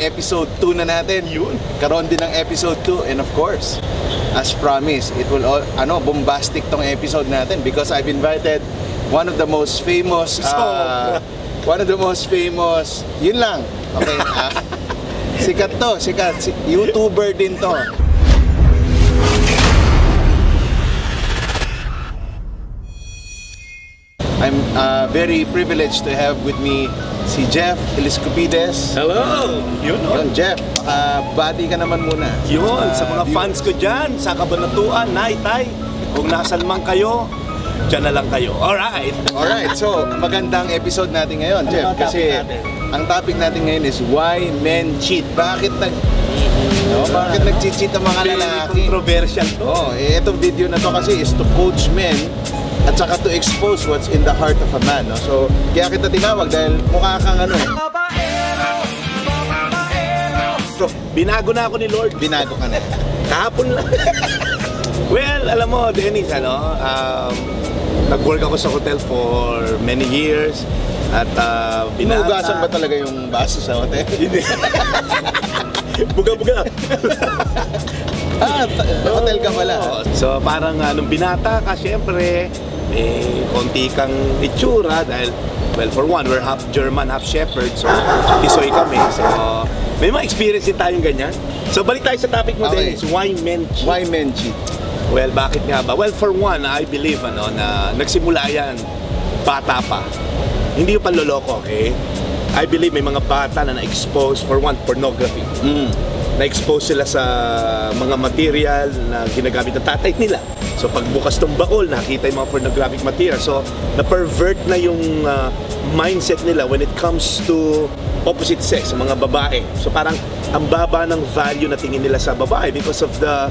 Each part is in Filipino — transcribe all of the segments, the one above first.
episode 2 na natin. Yun. Karoon din ng episode 2 and of course, as promised, it will all, ano, bombastic tong episode natin because I've invited one of the most famous uh, one of the most famous, yun lang. Okay. ah, sikat to, sikat. Si, YouTuber din to. I'm uh, very privileged to have with me si Jeff Eliscopides. Hello! Yun, no? Yun, Jeff, baka bati ka naman muna. Yun, sa mga viewers. fans ko dyan, sa Kabanatuan, Naitay, kung nasan man kayo, dyan na lang kayo. Alright! Alright, so magandang episode natin ngayon, Ano Jeff. Kasi natin? ang topic natin ngayon is why men cheat. Bakit nag no, bakit nag-cheat ang mga lalaki? controversial to. Oh, eh, itong video na to kasi is to coach men at saka to expose what's in the heart of a man. No? So, kaya kita tinawag dahil mukha kang ano eh. Bro, binago na ako ni Lord. Binago ka na. Kahapon lang. well, alam mo, Dennis, ano, um, nag-work ako sa hotel for many years. At uh, Inuugasan ba talaga yung baso sa hotel? Hindi. Buga-buga. ah, hotel ka pala. So parang uh, nung binata ka, syempre, may konti kang itsura dahil, well, for one, we're half German, half Shepherd, so tisoy kami. So may mga experience din tayong ganyan. So balik tayo sa topic mo, Okay. Dennis, why men cheat? Why men cheat? Well, bakit nga ba? Well, for one, I believe ano, na nagsimula yan bata pa. Hindi yung panloloko, okay? I believe may mga bata na na-expose for one, pornography. Mm. Na-expose sila sa mga material na ginagamit ng tatay nila. So pagbukas ng bakol, nakita yung mga pornographic material. So na-pervert na yung uh, mindset nila when it comes to opposite sex, mga babae. So parang ang baba ng value na tingin nila sa babae because of the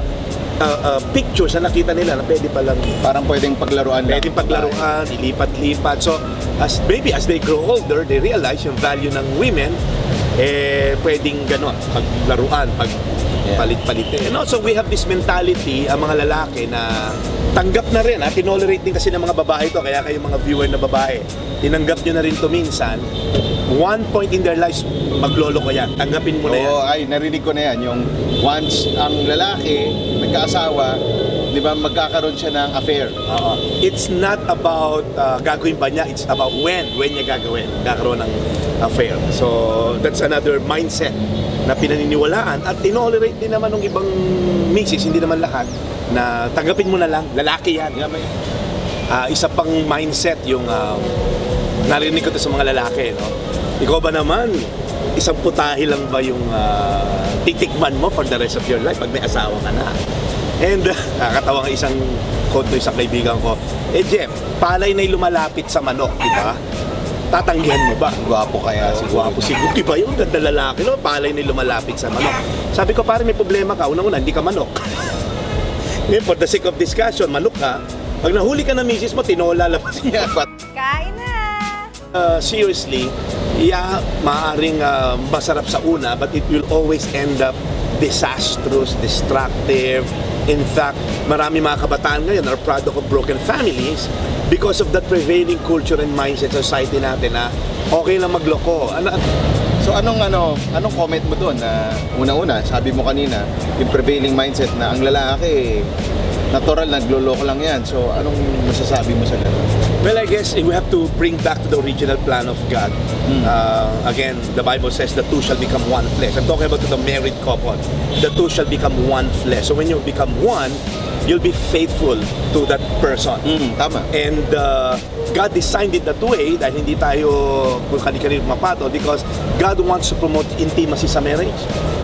uh, uh, pictures na nakita nila na pwede palang Parang pwedeng paglaruan pwedeng paglaruan, ilipat-lipat. So, as maybe as they grow older, they realize yung value ng women, eh, pwedeng gano'n, paglaruan, pag Yeah. palit-palitin. And also, we have this mentality, ang mga lalaki na tanggap na rin, ha? tinolerate din kasi ng mga babae to, kaya kayo mga viewer na babae, tinanggap nyo na rin to minsan, one point in their lives, maglolo ko yan, tanggapin mo na yan. Oo, ay, narinig ko na yan. Yung once ang lalaki, nagkaasawa, di ba, magkakaroon siya ng affair. Oo. It's not about uh, gagawin ba niya, it's about when, when niya gagawin, kakaroon ng affair. So, that's another mindset na pinaniniwalaan at tinolerate din naman ng ibang misis, hindi naman lahat, na tanggapin mo na lang, lalaki yan. Ah, isa pang mindset yung ah, narinig ko to sa mga lalaki, no? Ikaw ba naman, isang putahe lang ba yung ah, titikman mo for the rest of your life pag may asawa ka na? And uh, nakakatawa isang ng isang kaibigan ko, eh Jeff, palay na'y lumalapit sa manok, di ba? Tatanggihan mo ba? Gwapo kaya Si. Gwapo siguro, di ba yung ganda lalaki, no? Palay na'y lumalapit sa manok. Sabi ko, pare may problema ka, unang-una, hindi ka manok. Ngayon, for the sake of discussion, manok ka, pag nahuli ka ng misis mo, tinola labas niya. But Kain na! uh, seriously, yeah, maaaring uh, masarap sa una, but it will always end up disastrous, destructive. In fact, marami mga kabataan ngayon are product of broken families because of that prevailing culture and mindset society natin na okay lang magloko. Ano, So anong ano, anong comment mo doon na una-una, sabi mo kanina, yung prevailing mindset na ang lalaki natural nagloloko lang yan. So anong masasabi mo sa ganun? Well, I guess we have to bring back to the original plan of God. Uh, again, the Bible says the two shall become one flesh. I'm talking about to the married couple. The two shall become one flesh. So when you become one, you'll be faithful to that person. Mm, tama. And uh, God designed it that way dahil hindi tayo kung kani-kanino mapato because God wants to promote intimacy sa marriage.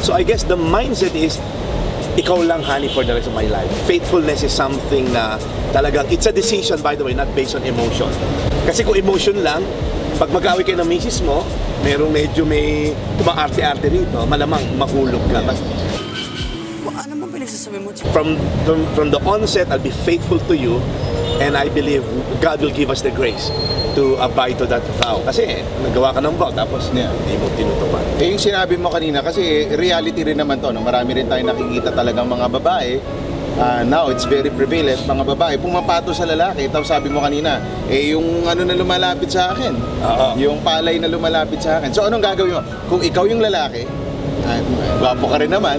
So I guess the mindset is ikaw lang honey for the rest of my life. Faithfulness is something na talagang it's a decision by the way, not based on emotion. Kasi kung emotion lang, pag mag-away kayo ng misis mo, merong medyo may umaarte-arte rito, malamang mahulog ka. But Ano mo pinagsasabi mo? from, from from the onset I'll be faithful to you and I believe God will give us the grace to abide to that vow kasi nagawa ka ng vow tapos Yeah. hindi mo tinutupad Eh yung sinabi mo kanina kasi reality rin naman to, no? marami rin tayong nakikita talagang mga babae Ah, now it's very prevalent mga babae pumapato sa lalaki tapos sabi mo kanina eh yung ano na lumalapit sa akin Oo. yung palay na lumalapit sa akin so anong gagawin mo kung ikaw yung lalaki ah, gwapo ka rin naman.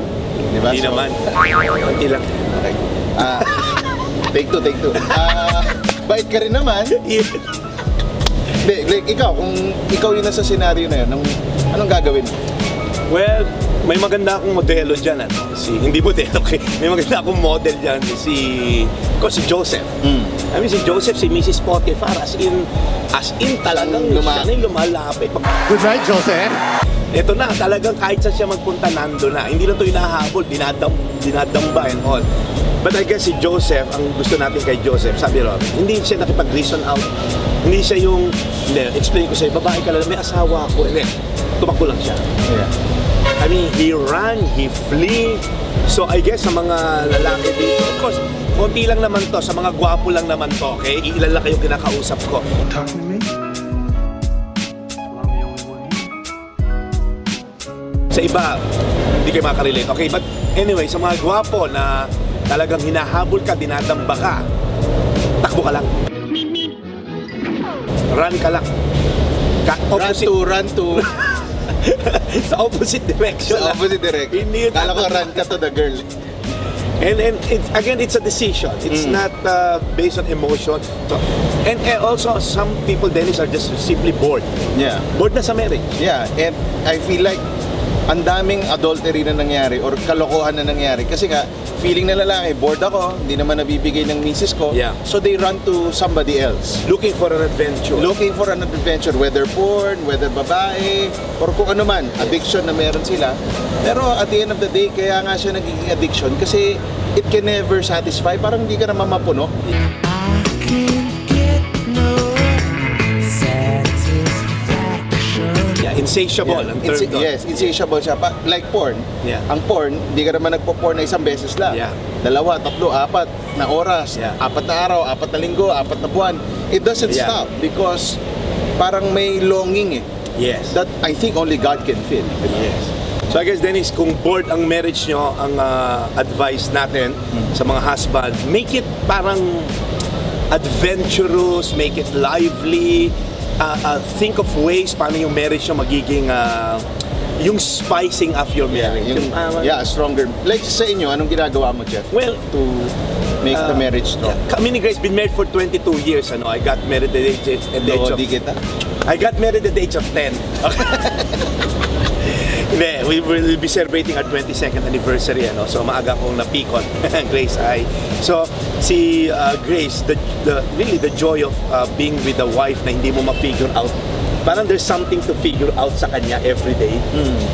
Di ba? Hindi So, naman. Konti lang. Okay. Ah, take two, take two. Ah, bait ka rin naman. Hindi, like, ikaw, kung ikaw yun nasa scenario na yun, anong, anong gagawin mo? Well, may maganda akong modelo dyan, ano? Si, hindi modelo, okay? May maganda akong model dyan, si, ko si Joseph. Mm. I mean, si Joseph, si Mrs. Potiphar, as in, as in talagang Luma- siya na yung lumalapit. Good night, Joseph. Ito na, talagang kahit saan siya magpunta, nando na. Hindi lang ito hinahabol, dinadam, dinadamba and all. But I guess si Joseph, ang gusto natin kay Joseph, sabi Rob, hindi siya nakipag-reason out. Hindi siya yung, hindi, explain ko sa'yo, babae ka lang, may asawa ako. Hindi, tumakbo lang siya. Yeah. I mean, he ran, he flee. So I guess sa mga lalaki dito, of course, konti lang naman to, sa mga gwapo lang naman to, okay? Ilan lang kayong kinakausap ko. Sa iba, hindi kayo makarelate. Okay, but anyway, sa mga gwapo na talagang hinahabol ka, dinadamba ka, takbo ka lang. Run ka lang. Ka- Run opposite, to, run to, sa opposite direction. sa opposite direction. Hindi yun Kala ko run ka to the girl. And and it, again, it's a decision. It's Mm. not uh, based on emotion. So, and, and also, some people, Dennis, are just simply bored. Yeah. Bored na sa marriage. Yeah, and I feel like ang daming adultery na nangyari or kalokohan na nangyari. Kasi nga feeling na lalaki bored ako hindi naman nabibigay ng misis ko. Yeah. so they run to somebody else. Looking for an adventure. looking for an adventure whether porn whether babae or kung ano man addiction na meron sila. Pero at the end of the day kaya nga siya nagiging addiction kasi it can never satisfy. Parang hindi ka naman mapuno yeah, insatiable ang term Insa- doon. yes, insatiable siya. Pa, like porn. Yeah. Ang porn, hindi ka naman nagpo-porn na isang beses lang. Yeah. Dalawa, tatlo, apat na oras, Yeah. apat na araw, apat na linggo, apat na buwan. It doesn't Yeah. stop because parang may longing eh. Yes. That I think only God can fill. Yes. So I guess Dennis, kung bored ang marriage nyo, ang uh, advice natin sa mga husband, make it parang adventurous, make it lively, uh, uh, think of ways paano yung marriage nyo magiging uh, yung spicing up your Yeah, marriage. yung, Yung, uh, yeah, stronger. Like sa inyo, anong ginagawa mo, Jeff? Well, to make the uh, marriage strong. Kami ni Grace been married for 22 years. Ano, I got married at the age, at the age No, of kita. I got married at the age of 10. Hindi, we will be celebrating our 22nd anniversary, ano? So maaga akong napikon, Grace ay. So si uh, Grace, the, the really the joy of uh, being with a wife na hindi mo ma-figure out. Parang there's something to figure out sa kanya every day.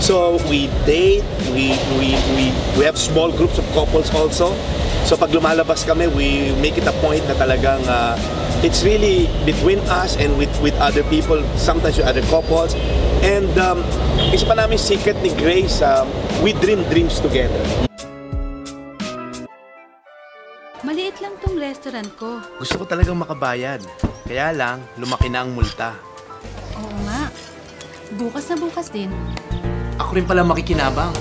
So we date, we we we we have small groups of couples also. So pag lumalabas kami, we make it a point na talagang uh, it's really between us and with with other people, sometimes with other couples. And um, isa pa namin secret ni Grace, um, we dream dreams together. Maliit lang tong restaurant ko. Gusto ko talagang makabayad. Kaya lang, lumaki na ang multa. Oo nga. Bukas na bukas din. Ako rin pala makikinabang.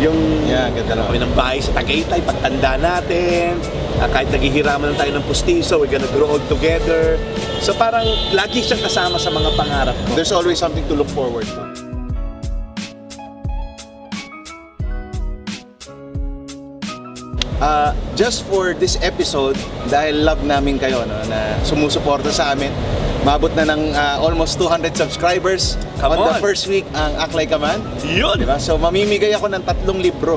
Yung Yeah, ganda kami naman. ng bahay sa Tagaytay, pagtanda natin, ah, kahit naghihiraman lang tayo ng pustiso, we're gonna grow old together. So parang lagi siyang kasama sa mga pangarap ko. There's always something to look forward to. Uh, just for this episode, dahil love namin kayo no, na sumusuporta sa amin, mabot na ng uh, almost 200 subscribers Come on, the on. first week ang Aklay Kaman. Yun! Diba? So mamimigay ako ng tatlong libro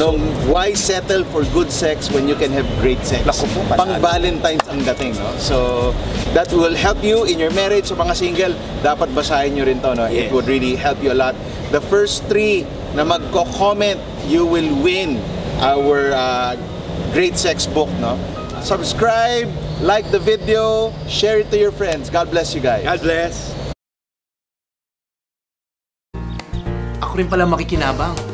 nung Why Settle for Good Sex When You Can Have Great Sex. Naku po. Pang Valentine's ang dating. No? So that will help you in your marriage. So mga single, dapat basahin nyo rin to. No? Yes. It would really help you a lot. The first three na magko-comment, you will win our uh, Great Sex book. No? Subscribe, like the video, share it to your friends. God bless you guys. God bless! Ako rin pala makikinabang.